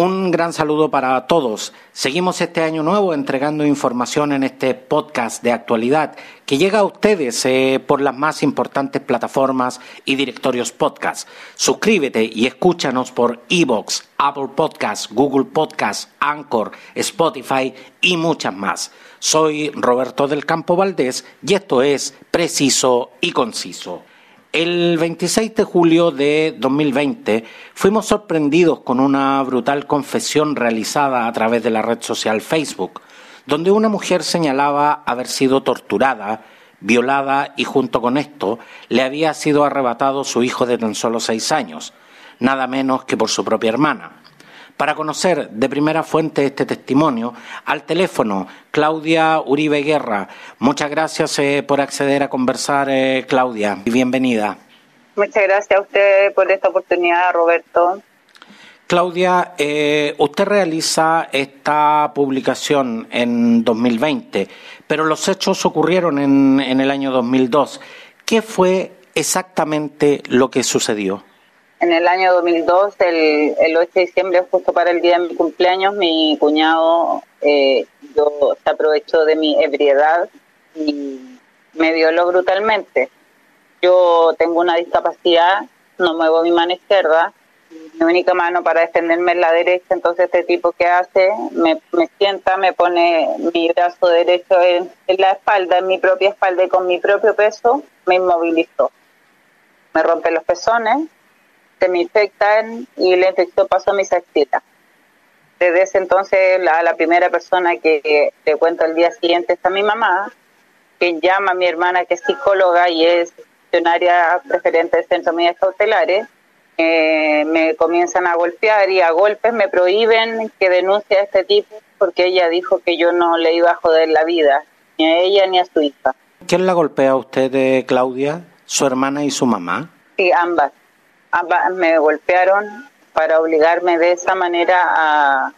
Un gran saludo para todos. Seguimos este año nuevo entregando información en este podcast de actualidad que llega a ustedes eh, por las más importantes plataformas y directorios podcast. Suscríbete y escúchanos por Evox, Apple Podcasts, Google Podcasts, Anchor, Spotify y muchas más. Soy Roberto del Campo Valdés y esto es Preciso y Conciso. El 26 de julio de 2020 fuimos sorprendidos con una brutal confesión realizada a través de la red social Facebook, donde una mujer señalaba haber sido torturada, violada y junto con esto le había sido arrebatado su hijo de tan solo seis años, nada menos que por su propia hermana. Para conocer de primera fuente este testimonio, al teléfono Claudia Uribe Guerra. Muchas gracias eh, por acceder a conversar, eh, Claudia, y bienvenida. Muchas gracias a usted por esta oportunidad, Roberto. Claudia, eh, usted realiza esta publicación en 2020, pero los hechos ocurrieron en, en el año 2002. ¿Qué fue exactamente lo que sucedió? En el año 2002, el, el 8 de diciembre, justo para el día de mi cumpleaños, mi cuñado eh, yo, se aprovechó de mi ebriedad y me violó brutalmente. Yo tengo una discapacidad, no muevo mi mano izquierda, mi única mano para defenderme es la derecha, entonces este tipo que hace, me, sienta, me pone mi brazo derecho en, en la espalda, en mi propia espalda y con mi propio peso me inmovilizó. Me rompe los pezones, se me infectan y la infección pasó a mis axilas. Desde ese entonces, la, la primera persona que te cuento el día siguiente es a mi mamá, quien llama a mi hermana que es psicóloga y es funcionaria preferente del Centro de Medidas Cautelares. Eh, me comienzan a golpear y a golpes me prohíben que denuncie a este tipo porque ella dijo que yo no le iba a joder la vida, ni a ella ni a su hija. ¿Quién la golpea a usted, eh, Claudia? ¿Su hermana y su mamá? Sí, ambas me golpearon para obligarme de esa manera a,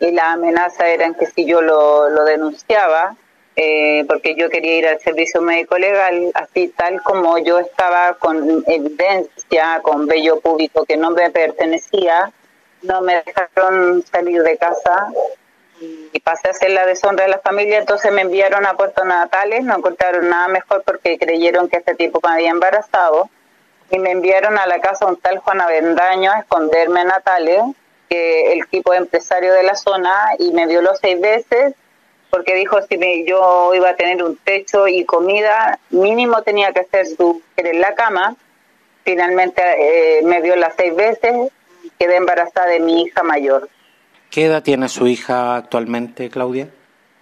y la amenaza era que si yo lo, denunciaba, eh, porque yo quería ir al servicio médico legal, así tal como yo estaba con evidencia, con bello público que no me pertenecía, no me dejaron salir de casa y pasé a hacer la deshonra de la familia, entonces me enviaron a Puerto Natales, no encontraron nada mejor porque creyeron que este tipo me había embarazado y me enviaron a la casa un tal Juan Avendaño a esconderme a Natales, que el tipo empresario de la zona, y me violó seis veces porque dijo si me, yo iba a tener un techo y comida, mínimo tenía que hacer su en la cama. Finalmente eh, me viola seis veces y quedé embarazada de mi hija mayor. ¿Qué edad tiene su hija actualmente, Claudia?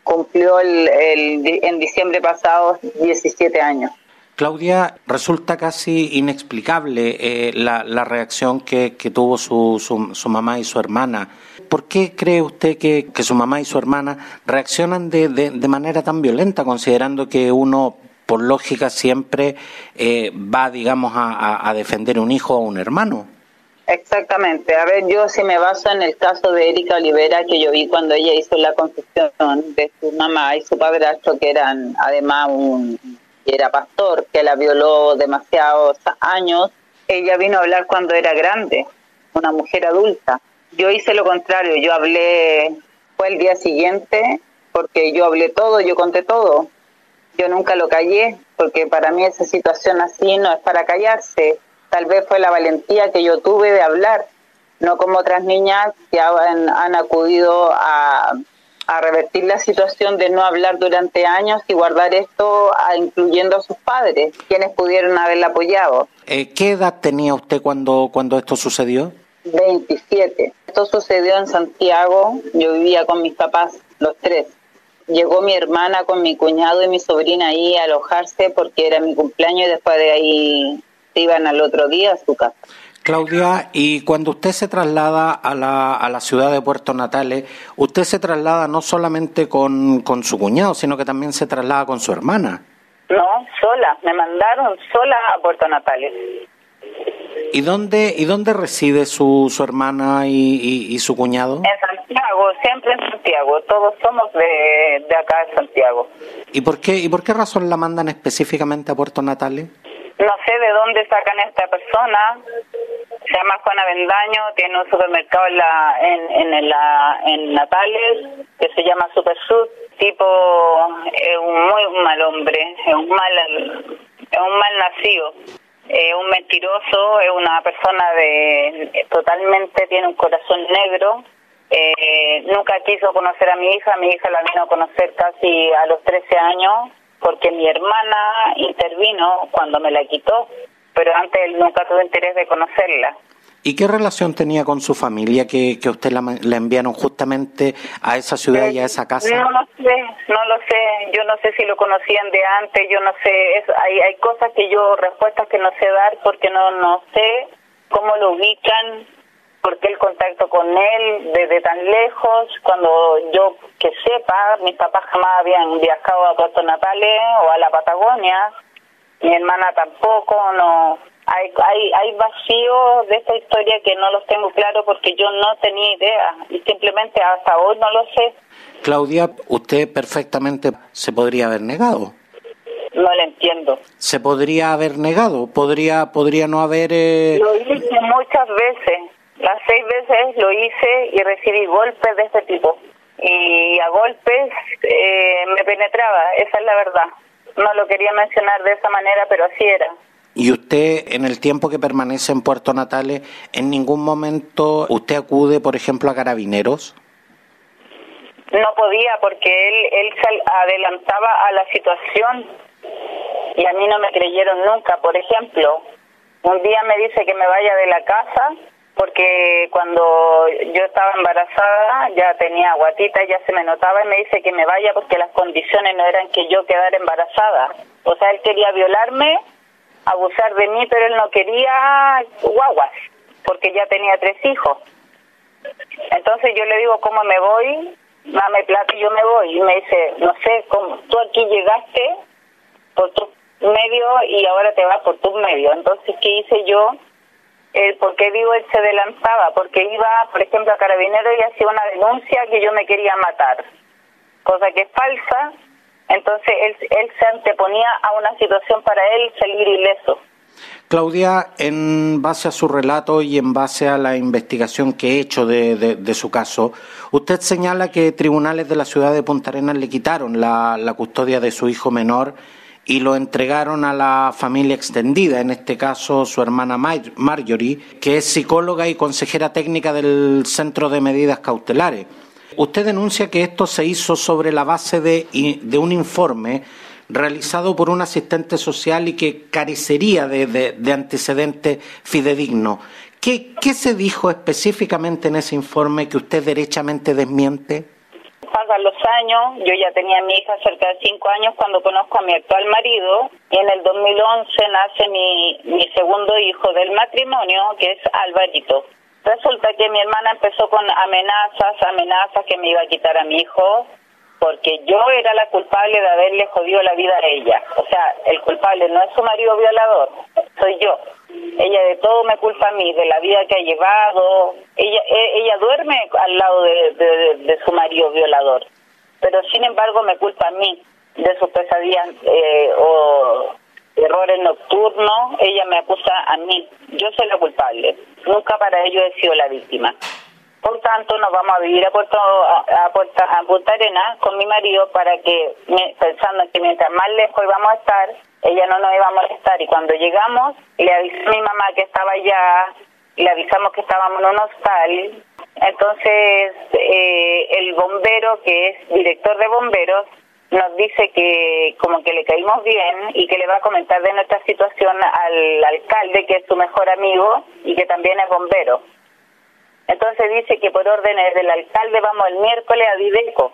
Cumplió el, el, en diciembre pasado 17 años. Claudia, resulta casi inexplicable eh, la, la, reacción que, que tuvo su, su, su, mamá y su hermana. ¿Por qué cree usted que, que su mamá y su hermana reaccionan de, de, de, manera tan violenta, considerando que uno, por lógica, siempre eh, va, digamos, a, a, defender un hijo o un hermano? Exactamente. A ver, yo si me baso en el caso de Erika Olivera, que yo vi cuando ella hizo la confesión de su mamá y su padrastro, que eran además un era pastor, que la violó demasiados años, ella vino a hablar cuando era grande, una mujer adulta. Yo hice lo contrario, yo hablé, fue el día siguiente, porque yo hablé todo, yo conté todo. Yo nunca lo callé, porque para mí esa situación así no es para callarse. Tal vez fue la valentía que yo tuve de hablar, no como otras niñas que han, han acudido a a revertir la situación de no hablar durante años y guardar esto a, incluyendo a sus padres, quienes pudieron haberla apoyado. Eh, ¿Qué edad tenía usted cuando, cuando esto sucedió? 27. Esto sucedió en Santiago, yo vivía con mis papás, los tres. Llegó mi hermana con mi cuñado y mi sobrina ahí a alojarse porque era mi cumpleaños y después de ahí se iban al otro día a su casa. Claudia, y cuando usted se traslada a la, a la ciudad de Puerto Natales, usted se traslada no solamente con, con su cuñado, sino que también se traslada con su hermana. No, sola, me mandaron sola a Puerto Natales. ¿Y dónde, y dónde reside su, su hermana y, y, y, su cuñado? En Santiago, siempre en Santiago. Todos somos de, de acá de Santiago. ¿Y por, qué, ¿Y por qué razón la mandan específicamente a Puerto Natales? No sé de dónde sacan a esta persona. Se llama Juana Bendaño, tiene un supermercado en la en, en, la, en Natales que se llama Super Sud. Tipo, es un muy mal hombre, es un mal, es un mal nacido. Es un mentiroso, es una persona de totalmente tiene un corazón negro. Eh, nunca quiso conocer a mi hija, mi hija la vino a conocer casi a los 13 años porque mi hermana intervino cuando me la quitó, pero antes él nunca tuvo interés de conocerla. ¿Y qué relación tenía con su familia que, que usted la, enviaron justamente a esa ciudad y a esa casa? No lo sé, no lo sé. Yo no sé si lo conocían de antes, yo no sé. Es, hay, hay cosas que yo, respuestas que no sé dar porque no, no sé cómo lo ubican, por qué el contacto con él desde tan lejos, cuando yo que sepa, mis papás jamás habían viajado a Puerto Natales o a la Patagonia, mi hermana tampoco, no hay, hay, hay vacíos de esta historia que no los tengo claro porque yo no tenía idea y simplemente hasta hoy no lo sé. Claudia, usted perfectamente se podría haber negado. No le entiendo. Se podría haber negado, podría, podría no haber. Eh... Lo hice muchas veces las seis veces lo hice y recibí golpes de este tipo. Y a golpes eh, me penetraba, esa es la verdad. No lo quería mencionar de esa manera, pero así era. ¿Y usted, en el tiempo que permanece en Puerto Natales, en ningún momento usted acude, por ejemplo, a carabineros? No podía porque él, él se adelantaba a la situación y a mí no me creyeron nunca. Por ejemplo, un día me dice que me vaya de la casa porque cuando yo estaba embarazada ya tenía guatita, ya se me notaba y me dice que me vaya porque las condiciones no eran que yo quedara embarazada. O sea, él quería violarme, abusar de mí, pero él no quería guaguas, porque ya tenía tres hijos. Entonces yo le digo, ¿cómo me voy? Dame plata y yo me voy. Y me dice, no sé, ¿cómo? tú aquí llegaste por tu medio y ahora te vas por tu medio. Entonces, ¿qué hice yo? Eh, ¿Por qué digo él se adelantaba? Porque iba, por ejemplo, a Carabinero y hacía una denuncia que yo me quería matar, cosa que es falsa. Entonces él, él se anteponía a una situación para él salir ileso. Claudia, en base a su relato y en base a la investigación que he hecho de, de, su caso, usted señala que tribunales de la ciudad de Punta Arenas le quitaron la, la custodia de su hijo menor y lo entregaron a la familia extendida, en este caso su hermana Marjorie, que es psicóloga y consejera técnica del Centro de Medidas Cautelares. Usted denuncia que esto se hizo sobre la base de, un informe realizado por un asistente social y que carecería de antecedentes fidedignos. ¿Qué, ¿Qué se dijo específicamente en ese informe que usted derechamente desmiente? Pasan los años, yo ya tenía mi hija cerca de cinco años cuando conozco a mi actual marido y en el 2011 nace mi, mi segundo hijo del matrimonio, que es Alvarito. Resulta que mi hermana empezó con amenazas, amenazas que me iba a quitar a mi hijo, porque yo era la culpable de haberle jodido la vida a ella. O sea, el culpable no es su marido violador, soy yo. Ella de todo me culpa a mí, de la vida que ha llevado. Ella e, ella duerme al lado de, su marido violador, pero sin embargo me culpa a mí de sus pesadillas eh, o errores nocturnos. Ella me acusa a mí. Yo soy la culpable. Nunca para ello he sido la víctima. Por tanto, nos vamos a vivir a Puerto a, Puerto, a Punta Arenas con mi marido para que, pensando que mientras más lejos íbamos a estar, ella no nos iba a molestar. Y cuando llegamos, le avisé a mi mamá que estaba allá, le avisamos que estábamos en un hostal. Entonces, eh, el bombero, que es director de bomberos, nos dice que como que le caímos bien y que le va a comentar de nuestra situación al alcalde, que es su mejor amigo y que también es bombero. Entonces dice que por órdenes del alcalde vamos el miércoles a Dideco.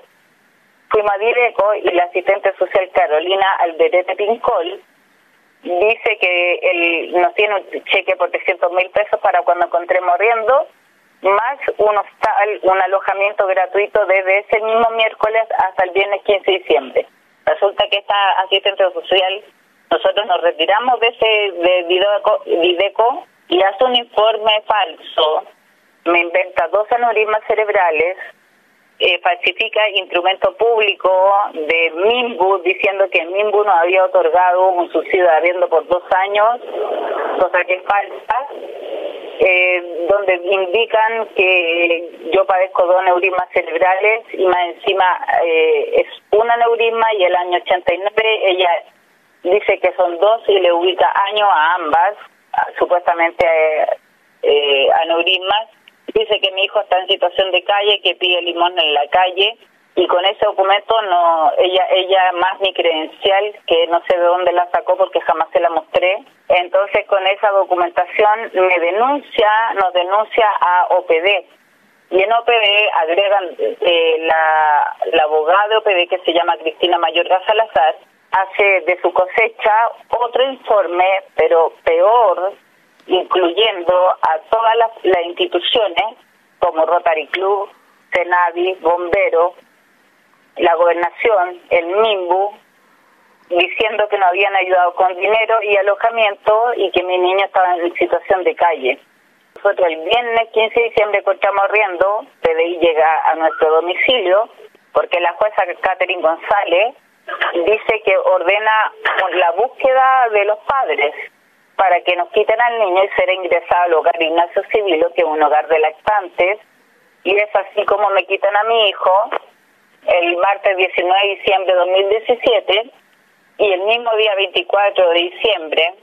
Fuimos a Dideco y la asistente social Carolina Alberete Pincol dice que él nos tiene un cheque por 300 mil pesos para cuando encontremos riendo, más un hostal, un alojamiento gratuito desde ese mismo miércoles hasta el viernes 15 de diciembre. Resulta que esta asistente social, nosotros nos retiramos de ese de Dideco y hace un informe falso me inventa dos aneurismas cerebrales eh, falsifica instrumento público de MIMBU diciendo que MIMBU nos había otorgado un subsidio de arriendo por dos años, cosa que es falsa, eh, donde indican que yo padezco dos neurismas cerebrales y más encima eh, es una neurisma y el año 89 ella dice que son dos y le ubica año a ambas, supuestamente eh, aneurismas dice que mi hijo está en situación de calle, que pide limón en la calle y con ese documento no ella ella más mi credencial que no sé de dónde la sacó porque jamás se la mostré. Entonces con esa documentación me denuncia nos denuncia a OPD y en OPD agregan eh, la, la abogada de OPD que se llama Cristina Mayorga Salazar hace de su cosecha otro informe pero peor incluyendo a todas las, instituciones como Rotary Club, Senavi, Bombero, la Gobernación, el MIMBU, diciendo que nos habían ayudado con dinero y alojamiento y que mi niño estaba en situación de calle. Nosotros el viernes 15 de diciembre encontramos riendo, PDI llega a nuestro domicilio porque la jueza Catherine González dice que ordena la búsqueda de los padres para que nos quiten al niño y ser ingresado al hogar Ignacio Civilo, que es un hogar de lactantes, y es así como me quitan a mi hijo el martes 19 de diciembre de 2017 y el mismo día 24 de diciembre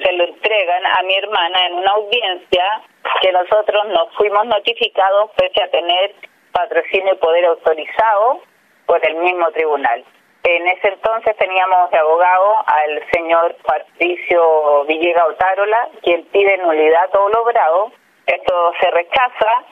se lo entregan a mi hermana en una audiencia que nosotros nos fuimos notificados pese a tener patrocinio y poder autorizado por el mismo tribunal. En ese entonces teníamos de abogado al señor Patricio Villegas Otárola, quien pide nulidad todo logrado. Esto se rechaza,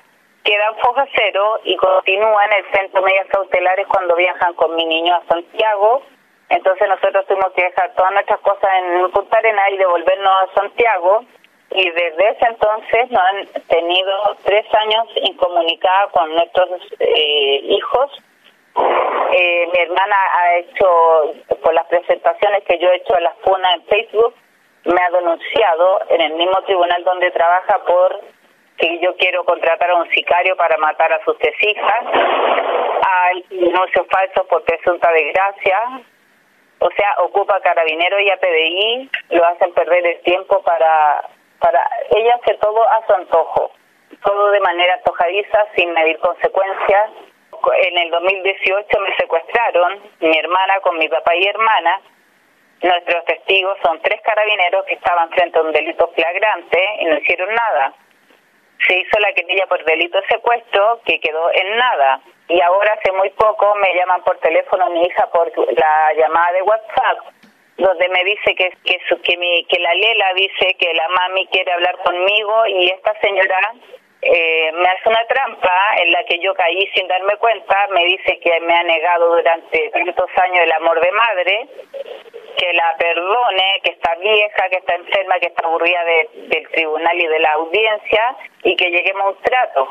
queda en foja cero y continúa en el centro medias cautelares cuando viajan con mi niño a Santiago. Entonces nosotros tuvimos que dejar todas nuestras cosas en Punta Arenas y devolvernos a Santiago. Y desde ese entonces nos han tenido tres años incomunicados con nuestros eh, hijos hermana ha hecho, por las presentaciones que yo he hecho a la FUNA en Facebook, me ha denunciado en el mismo tribunal donde trabaja por que yo quiero contratar a un sicario para matar a sus tres hijas, al denuncio falso por presunta desgracia, o sea, ocupa carabinero y a PDI, lo hacen perder el tiempo para, para, ella hace todo a su antojo, todo de manera antojadiza, sin medir consecuencias, en el 2018 me secuestraron, mi hermana con mi papá y hermana. Nuestros testigos son tres carabineros que estaban frente a un delito flagrante y no hicieron nada. Se hizo la querella por delito de secuestro que quedó en nada. Y ahora hace muy poco me llaman por teléfono mi hija por la llamada de WhatsApp donde me dice que que, que, mi, que la Lela dice que la mami quiere hablar conmigo y esta señora eh, me hace una trampa en la que yo caí sin darme cuenta, me dice que me ha negado durante tantos años el amor de madre, que la perdone, que está vieja, que está enferma, que está aburrida del tribunal y de la audiencia y que lleguemos a un trato.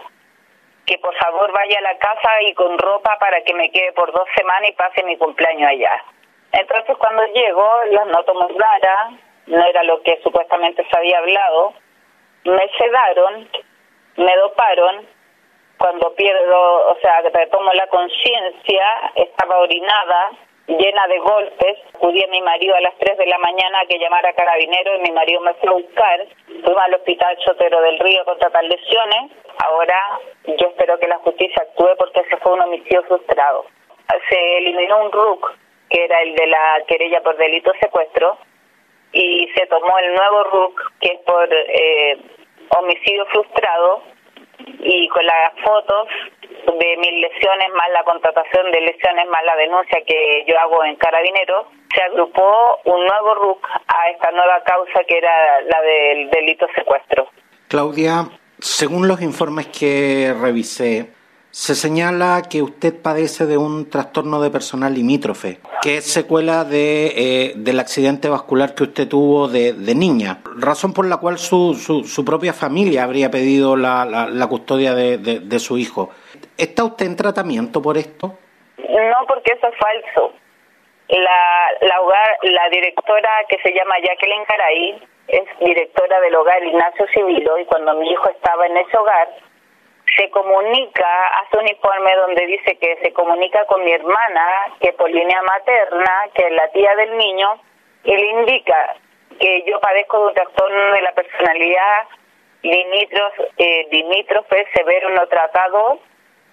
Que por favor vaya a la casa y con ropa para que me quede por dos semanas y pase mi cumpleaños allá. Entonces cuando llego las noto muy raras, no era lo que supuestamente se había hablado, me sedaron me doparon, cuando pierdo, o sea, retomo la conciencia, estaba orinada, llena de golpes. Acudí a mi marido a las 3 de la mañana a que llamara a carabinero y mi marido me fue a buscar. Fuimos al hospital Chotero del Río con tratar lesiones. Ahora yo espero que la justicia actúe porque ese fue un homicidio frustrado. Se eliminó un RUC, que era el de la querella por delito de secuestro, y se tomó el nuevo RUC, que es por eh, homicidio frustrado y con las fotos de mis lesiones más la contratación de lesiones más la denuncia que yo hago en Carabinero, se agrupó un nuevo RUC a esta nueva causa que era la del delito secuestro. Claudia, según los informes que revisé, se señala que usted padece de un trastorno de personal limítrofe, que es secuela de, eh, del accidente vascular que usted tuvo de, niña, razón por la cual su, su, propia familia habría pedido la, la, custodia de, de, su hijo. ¿Está usted en tratamiento por esto? No, porque eso es falso. La, la, hogar, la directora que se llama Jacqueline Caray es directora del hogar Ignacio Civilo y cuando mi hijo estaba en ese hogar, se comunica, hace un informe donde dice que se comunica con mi hermana, que por línea materna, que es la tía del niño, y le indica que yo padezco de un trastorno de la personalidad eh, limítrofe severo no tratado,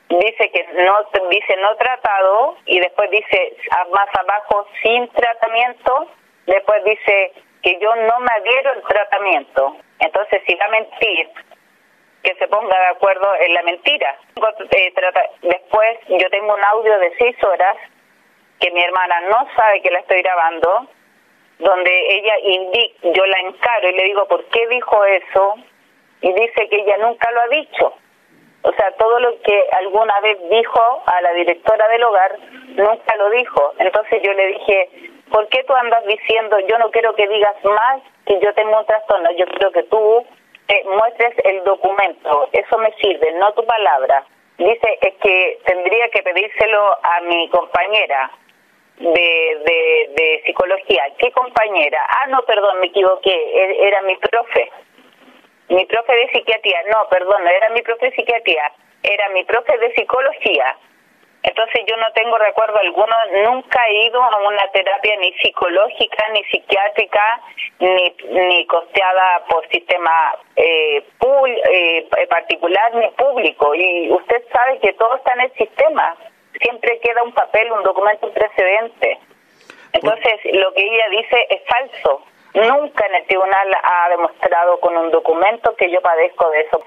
dice que no dice no tratado y después dice más abajo sin tratamiento, después dice que yo no me adhiero al tratamiento. Entonces, si va a mentir, que se ponga de acuerdo en la mentira. Eh, después, yo tengo un audio de seis horas que mi hermana no sabe que la estoy grabando, donde ella indica, yo la encaro y le digo, ¿por qué dijo eso? Y dice que ella nunca lo ha dicho. O sea, todo lo que alguna vez dijo a la directora del hogar, nunca lo dijo. Entonces yo le dije, ¿por qué tú andas diciendo, yo no quiero que digas más que yo tengo un trastorno, yo quiero que tú eh, muestres el documento, eso me sirve, no tu palabra. Dice, es que tendría que pedírselo a mi compañera de, de, de psicología. ¿Qué compañera? Ah, no, perdón, me equivoqué, e, era mi profe. Mi profe de psiquiatría, no, perdón, era mi profe de psiquiatría, era mi profe de psicología. Entonces yo no tengo recuerdo alguno, nunca he ido a una terapia ni psicológica, ni psiquiátrica, ni, ni costeada por sistema eh, eh, particular ni público. Y usted sabe que todo está en el sistema. Siempre queda un papel, un documento, precedente. Entonces lo que ella dice es falso. Nunca en el tribunal ha demostrado con un documento que yo padezco de eso.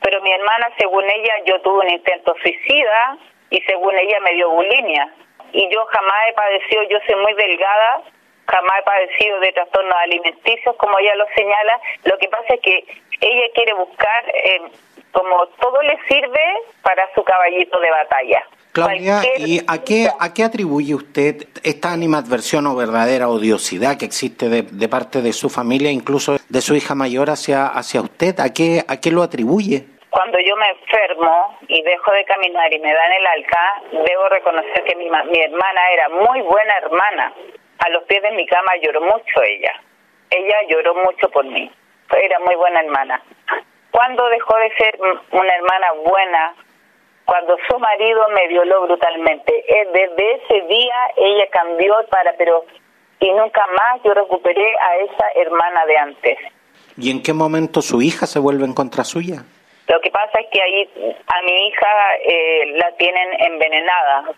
Pero mi hermana, según ella, yo tuve un intento suicida, y según ella me dio bulimia. Y yo jamás he padecido, yo soy muy delgada, jamás he padecido de trastornos alimenticios, como ella lo señala. Lo que pasa es que ella quiere buscar, eh, como todo le sirve para su caballito de batalla. Claudia, ¿y a qué, a qué atribuye usted esta animadversión o verdadera odiosidad que existe de, de, parte de su familia, incluso de su hija mayor hacia, hacia usted? ¿A qué, ¿A qué lo atribuye? Cuando yo me enfermo y dejo de caminar y me dan el alca, debo reconocer que mi, mi hermana era muy buena hermana. A los pies de mi cama lloró mucho ella. Ella lloró mucho por mí. Era muy buena hermana. Cuando dejó de ser una hermana buena, cuando su marido me violó brutalmente, eh, desde ese día ella cambió para, pero y nunca más yo recuperé a esa hermana de antes. ¿Y en qué momento su hija se vuelve en contra suya? Lo que pasa es que ahí a mi hija eh, la tienen envenenada,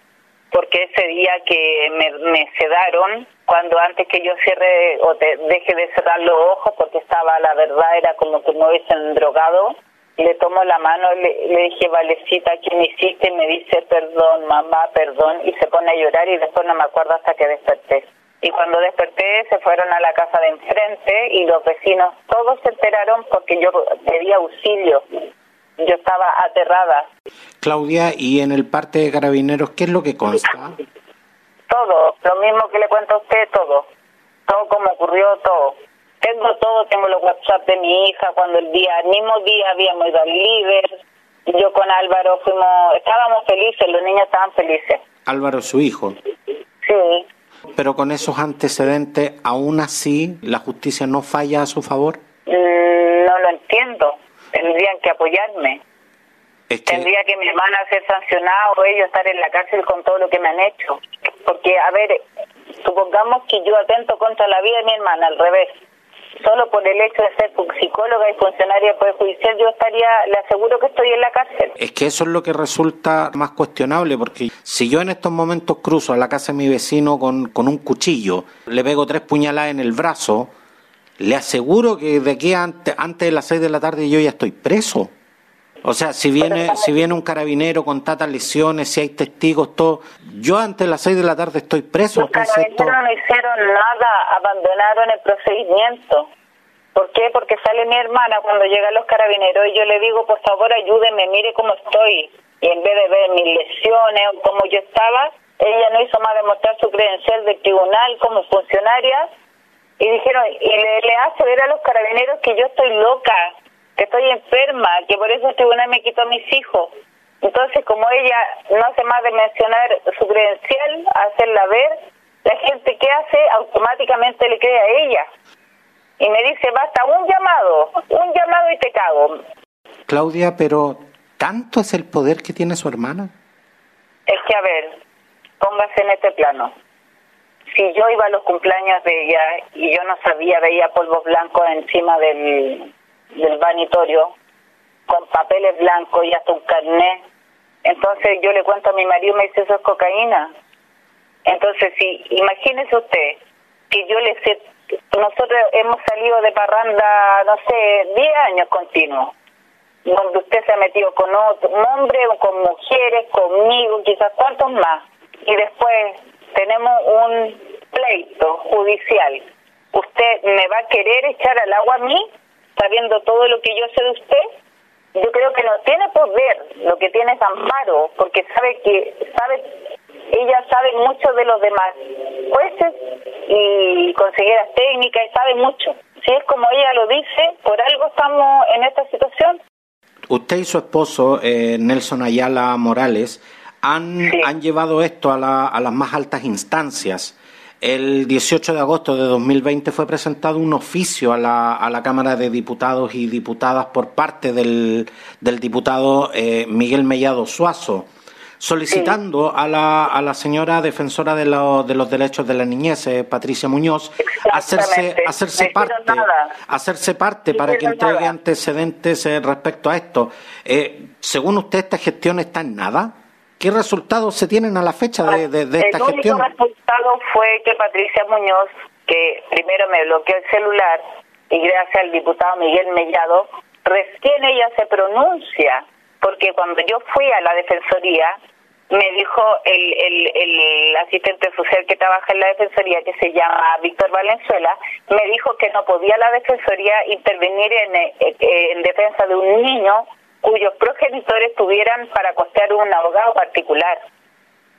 porque ese día que me, sedaron, cuando antes que yo cierre o deje de cerrar los ojos, porque estaba, la verdad, era como que me hubiesen drogado, le tomo la mano, le, le dije, Valecita, ¿qué me hiciste? Y me dice, perdón, mamá, perdón, y se pone a llorar y después no me acuerdo hasta que desperté. Y cuando desperté se fueron a la casa de enfrente y los vecinos todos se enteraron porque yo pedí auxilio. Yo estaba aterrada. Claudia, ¿y en el parte de carabineros qué es lo que consta? Todo, lo mismo que le cuento a usted, todo. Todo como ocurrió, todo. Tengo todo, tengo los WhatsApp de mi hija cuando el día, el mismo día habíamos ido al líder. Yo con Álvaro fuimos, estábamos felices, los niños estaban felices. Álvaro, su hijo. Sí. Pero con esos antecedentes, aún así, ¿la justicia no falla a su favor? Mm, no lo entiendo. Tendrían que apoyarme. Tendría que mi hermana ser sancionada o ellos estar en la cárcel con todo lo que me han hecho. Porque, a ver, supongamos que yo atento contra la vida de mi hermana, al revés solo por el hecho de ser psicóloga y funcionaria del Poder Judicial, yo estaría, le aseguro que estoy en la cárcel. Es que eso es lo que resulta más cuestionable, porque si yo en estos momentos cruzo a la casa de mi vecino con, con un cuchillo, le pego tres puñaladas en el brazo, le aseguro que de aquí antes, antes de las seis de la tarde yo ya estoy preso. O sea, si viene, si viene un carabinero con tantas lesiones, si hay testigos, todo, yo antes de las seis de la tarde estoy preso. Los carabineros no hicieron nada, abandonaron el procedimiento. ¿Por qué? Porque sale mi hermana cuando llegan los carabineros y yo le digo, por favor, ayúdenme, mire cómo estoy. Y en vez de ver mis lesiones o cómo yo estaba, ella no hizo más demostrar su credencial de tribunal como funcionaria y dijeron, y le, le hace ver a los carabineros que yo estoy loca, que estoy enferma, que por eso el tribunal me quitó a mis hijos. Entonces, como ella no hace más de mencionar su credencial, hacerla ver, la gente que hace automáticamente le cree a ella. Y me dice, basta un llamado, un llamado y te cago. Claudia, pero ¿Tanto es el poder que tiene su hermana? Es que, a ver, póngase en este plano. Si yo iba a los cumpleaños de ella y yo no sabía, veía polvos blancos encima del, del vanitorio, con papeles blancos y hasta un carnet, entonces yo le cuento a mi marido, me dice, eso es cocaína. Entonces, si imagínese usted que yo le sé, nosotros hemos salido de parranda, no sé, 10 años continuos, donde usted se ha metido con otro hombre, con mujeres, conmigo, quizás cuántos más. Y después tenemos un pleito judicial. ¿Usted me va a querer echar al agua a mí, sabiendo todo lo que yo sé de usted? yo creo que no tiene poder, lo que tiene es amparo, porque sabe que sabe ella sabe mucho de los demás jueces y consejeras técnicas y sabe mucho. Si es como ella lo dice, por algo estamos en esta situación. Usted y su esposo, eh, Nelson Ayala Morales, han, han llevado esto a, la, a las más altas instancias. El 18 de agosto de 2020 fue presentado un oficio a la, a la Cámara de Diputados y Diputadas por parte del, del diputado eh, Miguel Mellado Suazo, solicitando a, la, a la señora defensora de, de los derechos de la niñez, eh, Patricia Muñoz, hacerse, hacerse parte, hacerse parte para que entregue antecedentes eh, respecto a esto. según usted, esta gestión está en nada. ¿Qué resultados se tienen a la fecha de, de, esta gestión? El único resultado fue que Patricia Muñoz, que primero me bloqueó el celular y gracias al diputado Miguel Mellado, recién ella se pronuncia, porque cuando yo fui a la Defensoría, me dijo el, el, el asistente social que trabaja en la Defensoría, que se llama Víctor Valenzuela, me dijo que no podía la Defensoría intervenir en, en defensa de un niño cuyos progenitores tuvieran para costear un abogado particular.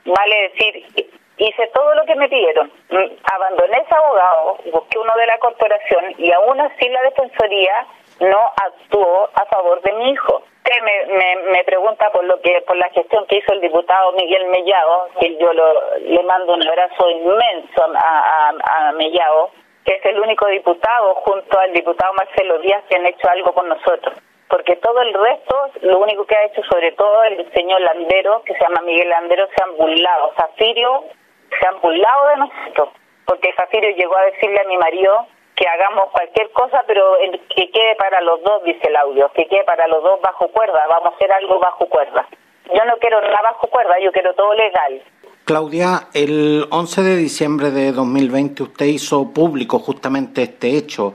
Vale decir, hice todo lo que me pidieron. Mm, abandoné ese abogado, busqué uno de la corporación y aún así la Defensoría no actuó a favor de mi hijo. Usted me, me, pregunta por lo que por la gestión que hizo el diputado Miguel Mellado, que yo le mando un abrazo inmenso a, a, a Mellado, que es el único diputado junto al diputado Marcelo Díaz que han hecho algo con nosotros porque todo el resto, lo único que ha hecho sobre todo el señor Landero, que se llama Miguel Landero, se han burlado. Zafirio se han burlado de nosotros, porque Zafirio llegó a decirle a mi marido que hagamos cualquier cosa, pero que quede para los dos, dice el audio, que quede para los dos bajo cuerda, vamos a hacer algo bajo cuerda. Yo no quiero nada bajo cuerda, yo quiero todo legal. Claudia, el 11 de diciembre de 2020 usted hizo público justamente este hecho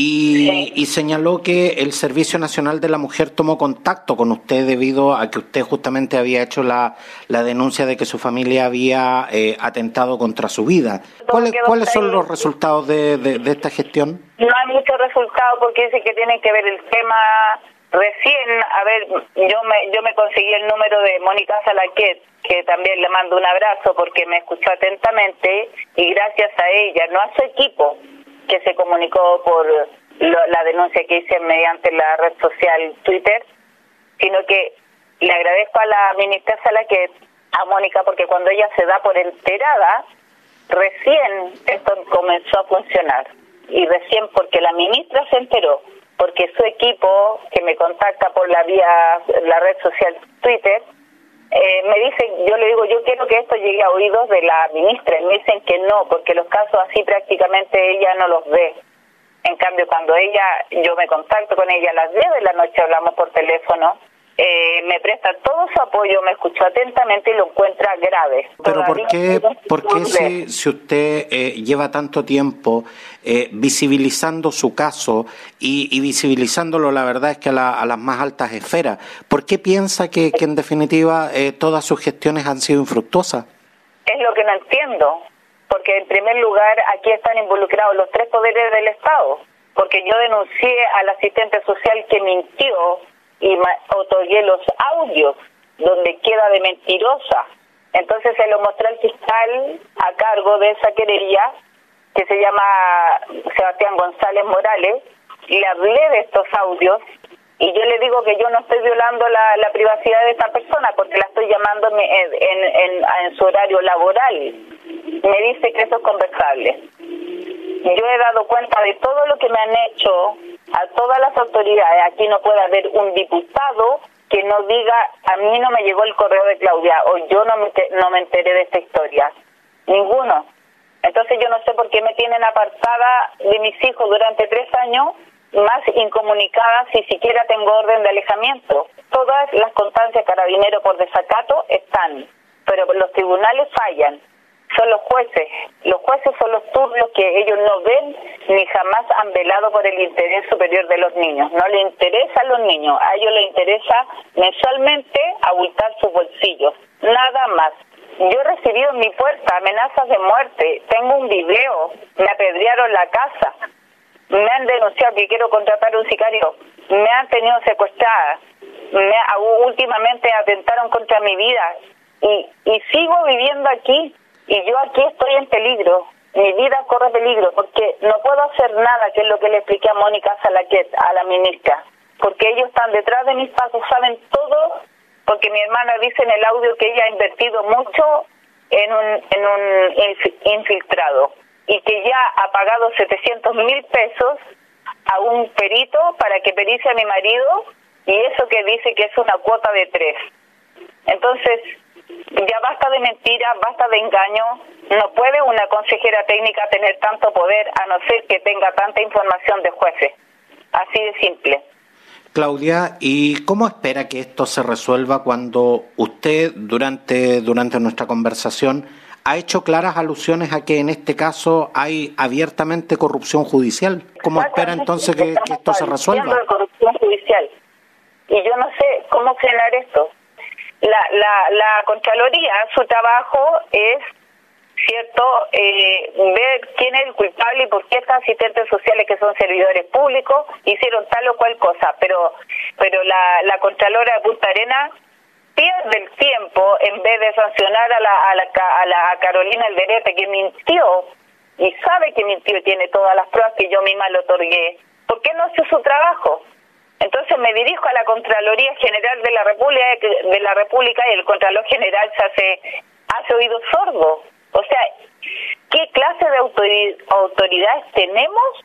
y, señaló que el Servicio Nacional de la Mujer tomó contacto con usted debido a que usted justamente había hecho la, la denuncia de que su familia había eh, atentado contra su vida. ¿Cuáles, ¿Cuáles son los resultados de, de, esta gestión? No hay muchos resultados porque dice que tiene que ver el tema recién, a ver, yo me, yo me conseguí el número de Mónica Salaquet, que también le mando un abrazo porque me escuchó atentamente y gracias a ella, no a su equipo, que se comunicó por la denuncia que hice mediante la red social Twitter, sino que le agradezco a la ministra Salaquet, a Mónica, porque cuando ella se da por enterada, recién esto comenzó a funcionar. Y recién porque la ministra se enteró, porque su equipo, que me contacta por la vía, la red social Twitter, eh, me dicen, yo le digo, yo quiero que esto llegue a oídos de la ministra, y me dicen que no, porque los casos así prácticamente ella no los ve. En cambio, cuando ella, yo me contacto con ella a las 10 de la noche, hablamos por teléfono, eh, me presta todo su apoyo, me escuchó atentamente y lo encuentra grave. Pero ¿por qué, por qué si, si usted eh, lleva tanto tiempo eh, visibilizando su caso y, y, visibilizándolo, la verdad es que a, las más altas esferas, ¿por qué piensa que, que en definitiva todas sus gestiones han sido infructuosas? Es lo que no entiendo, porque en primer lugar aquí están involucrados los tres poderes del Estado, porque yo denuncié al asistente social que mintió y otorgué los audios donde queda de mentirosa. Entonces se lo mostré al fiscal a cargo de esa querella, que se llama Sebastián González Morales, le hablé de estos audios y yo le digo que yo no estoy violando la, la privacidad de esta persona porque la estoy llamando en, en, su horario laboral. Me dice que eso es conversable. Yo he dado cuenta de todo lo que me han hecho a todas las autoridades. Aquí no puede haber un diputado que no diga, a mí no me llegó el correo de Claudia o yo no me, no me enteré de esta historia. Ninguno. Entonces yo no sé por qué me tienen apartada de mis hijos durante tres años, más incomunicada si siquiera tengo orden de alejamiento. Todas las constancias carabinero por desacato están, pero los tribunales fallan son los jueces. Los jueces son los turnos que ellos no ven ni jamás han velado por el interés superior de los niños. No le interesa a los niños, a ellos les interesa mensualmente abultar sus bolsillos, nada más. Yo he recibido en mi puerta amenazas de muerte, tengo un video, me apedrearon la casa, me han denunciado que quiero contratar un sicario, me han tenido secuestrada, me, últimamente atentaron contra mi vida. Y, y sigo viviendo aquí. Y yo aquí estoy en peligro, mi vida corre peligro porque no puedo hacer nada, que es lo que le expliqué a Mónica Salaquet, a la ministra, porque ellos están detrás de mis pasos, saben todo, porque mi hermana dice en el audio que ella ha invertido mucho en un, en un infiltrado y que ya ha pagado 700 mil pesos a un perito para que perice a mi marido y eso que dice que es una cuota de tres. Entonces, ya basta de mentiras, basta de engaño. No puede una consejera técnica tener tanto poder a no ser que tenga tanta información de jueces. Así de simple. Claudia, ¿y cómo espera que esto se resuelva cuando usted durante, durante nuestra conversación ha hecho claras alusiones a que en este caso hay abiertamente corrupción judicial? ¿Cómo espera entonces que, que esto se resuelva? corrupción judicial. Y yo no sé cómo frenar esto la, la, la Contraloría, su trabajo es cierto eh, ver quién es el culpable y por qué estas asistentes sociales que son servidores públicos hicieron tal o cual cosa pero pero la, la contralora de Punta Arena pierde el tiempo en vez de sancionar a la a la, a la Carolina Alderete que mintió y sabe que mintió y tiene todas las pruebas que yo misma le otorgué ¿por qué no hace su trabajo? Entonces me dirijo a la Contraloría General de la República, de la República y el Contralor General se hace, hace oído sordo. O sea, ¿qué clase de autoridades tenemos?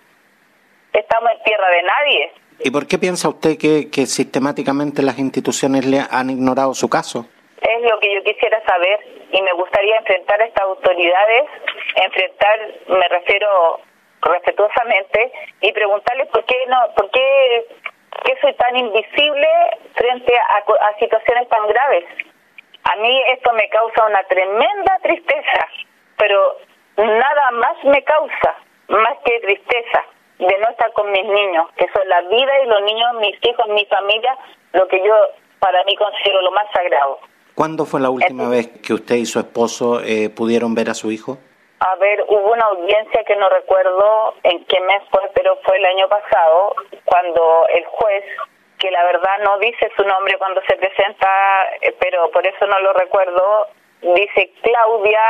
Estamos en tierra de nadie. ¿Y por qué piensa usted que, que sistemáticamente las instituciones le han ignorado su caso? Es lo que yo quisiera saber y me gustaría enfrentar a estas autoridades, enfrentar, me refiero respetuosamente, y preguntarles por qué no, por qué que soy tan invisible frente a, situaciones tan graves. A mí esto me causa una tremenda tristeza, pero nada más me causa, más que tristeza, de no estar con mis niños, que son la vida y los niños, mis hijos, mi familia, lo que yo para mí considero lo más sagrado. ¿Cuándo fue la última vez que usted y su esposo eh, pudieron ver a su hijo? A ver, hubo una audiencia que no recuerdo en qué mes fue, pero fue el año pasado, cuando el juez, que la verdad no dice su nombre cuando se presenta, eh, pero por eso no lo recuerdo, dice Claudia,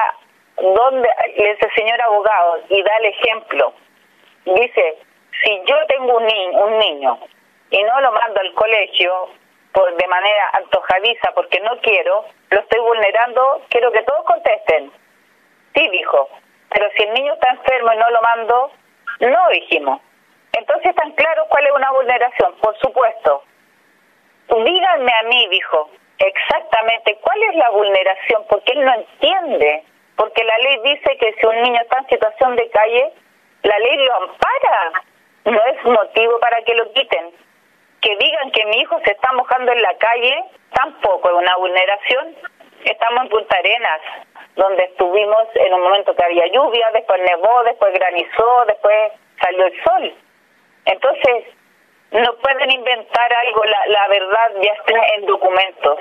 ¿dónde? Le dice señor abogado y da el ejemplo. Dice, si yo tengo un, niño, un niño y no lo mando al colegio por de manera antojadiza porque no quiero, lo estoy vulnerando, quiero que todos contesten. Sí, dijo, pero si el niño está enfermo y no lo mando, no dijimos. Entonces, ¿están claros cuál es una vulneración? Por supuesto. Díganme a mí, dijo, exactamente cuál es la vulneración, porque él no entiende. Porque la ley dice que si un niño está en situación de calle, la ley lo ampara. No es motivo para que lo quiten. Que digan que mi hijo se está mojando en la calle, tampoco es una vulneración. Estamos en Punta Arenas, donde estuvimos en un momento que había lluvia, después nevó, después granizó, después salió el sol. Entonces, no pueden inventar algo, la, la verdad ya está en documentos.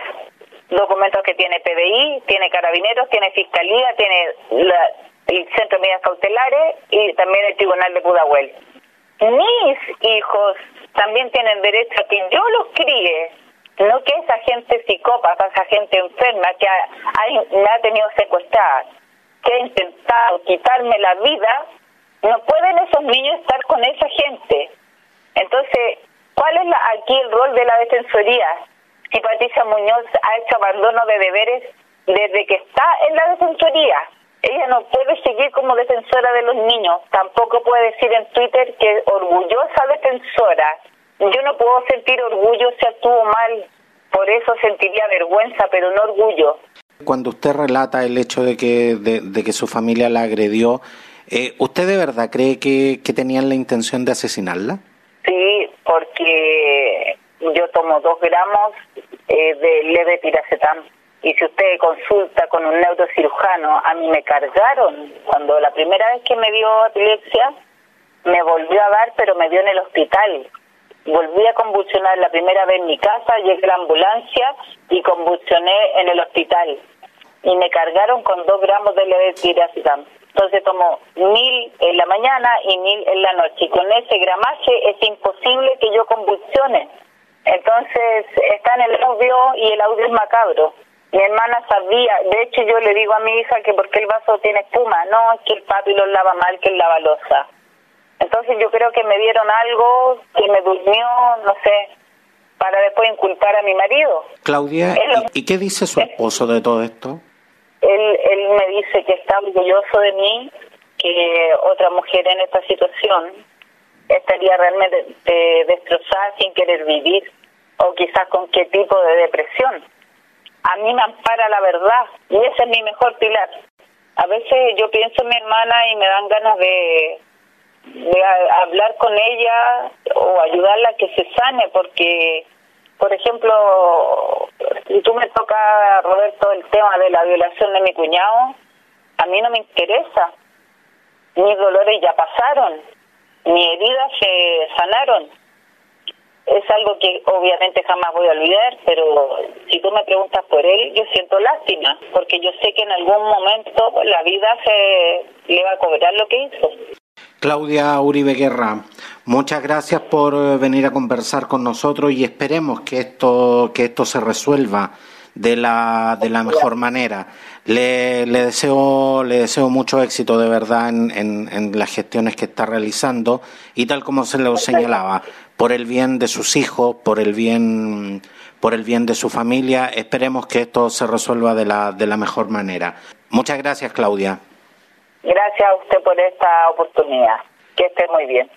Documentos que tiene PDI, tiene Carabineros, tiene Fiscalía, tiene el Centro de Medidas Cautelares y también el Tribunal de Pudahuel. Mis hijos también tienen derecho a que yo los críe no que esa gente psicópata, esa gente enferma que me ha tenido secuestrada, que ha intentado quitarme la vida, no pueden esos niños estar con esa gente. Entonces, ¿cuál es la, aquí el rol de la Defensoría? Si Patricia Muñoz ha hecho abandono de deberes desde que está en la Defensoría, ella no puede seguir como defensora de los niños, tampoco puede decir en Twitter que orgullosa defensora, yo no puedo sentir orgullo si actúo mal. por eso sentiría vergüenza, pero no orgullo. Cuando usted relata el hecho de que, de, que su familia la agredió, eh, ¿usted de verdad cree que, que tenían la intención de asesinarla? Sí, porque yo tomo dos gramos eh, de leve tiracetam y si usted consulta con un neurocirujano, a mí me cargaron cuando la primera vez que me dio epilepsia, me volvió a dar, pero me dio en el hospital. Volví a convulsionar la primera vez en mi casa, llegué a la ambulancia y convulsioné en el hospital. Y me cargaron con dos gramos de levetiracetam. Entonces tomo mil en la mañana y mil en la noche. Y con ese gramaje es imposible que yo convulsione. Entonces está en el audio y el audio es macabro. Mi hermana sabía, de hecho yo le digo a mi hija que porque el vaso tiene espuma, no, es que el papi lo lava mal, que él lava losa. Entonces yo creo que me dieron algo que me durmió, no sé, para después inculpar a mi marido. Claudia, ¿y, qué dice su esposo de todo esto? Él, él me dice que está orgulloso de mí, que otra mujer en esta situación estaría realmente destrozada sin querer vivir o quizás con qué tipo de depresión. A mí me ampara la verdad y ese es mi mejor pilar. A veces yo pienso en mi hermana y me dan ganas de, de hablar con ella o ayudarla a que se sane porque por ejemplo si tú me toca Roberto el tema de la violación de mi cuñado a mí no me interesa mis dolores ya pasaron mis heridas se sanaron es algo que obviamente jamás voy a olvidar, pero si tú me preguntas por él, yo siento lástima, porque yo sé que en algún momento la vida se le va a cobrar lo que hizo. Claudia Uribe Guerra, muchas gracias por eh, venir a conversar con nosotros y esperemos que esto, que esto se resuelva de la, de la mejor manera. Le, le, deseo, le deseo mucho éxito de verdad en, en, en, las gestiones que está realizando y tal como se lo señalaba, por el bien de sus hijos, por el bien, por el bien de su familia, esperemos que esto se resuelva de la, de la mejor manera. Muchas gracias, Claudia. Gracias a usted por esta oportunidad. Que esté muy bien.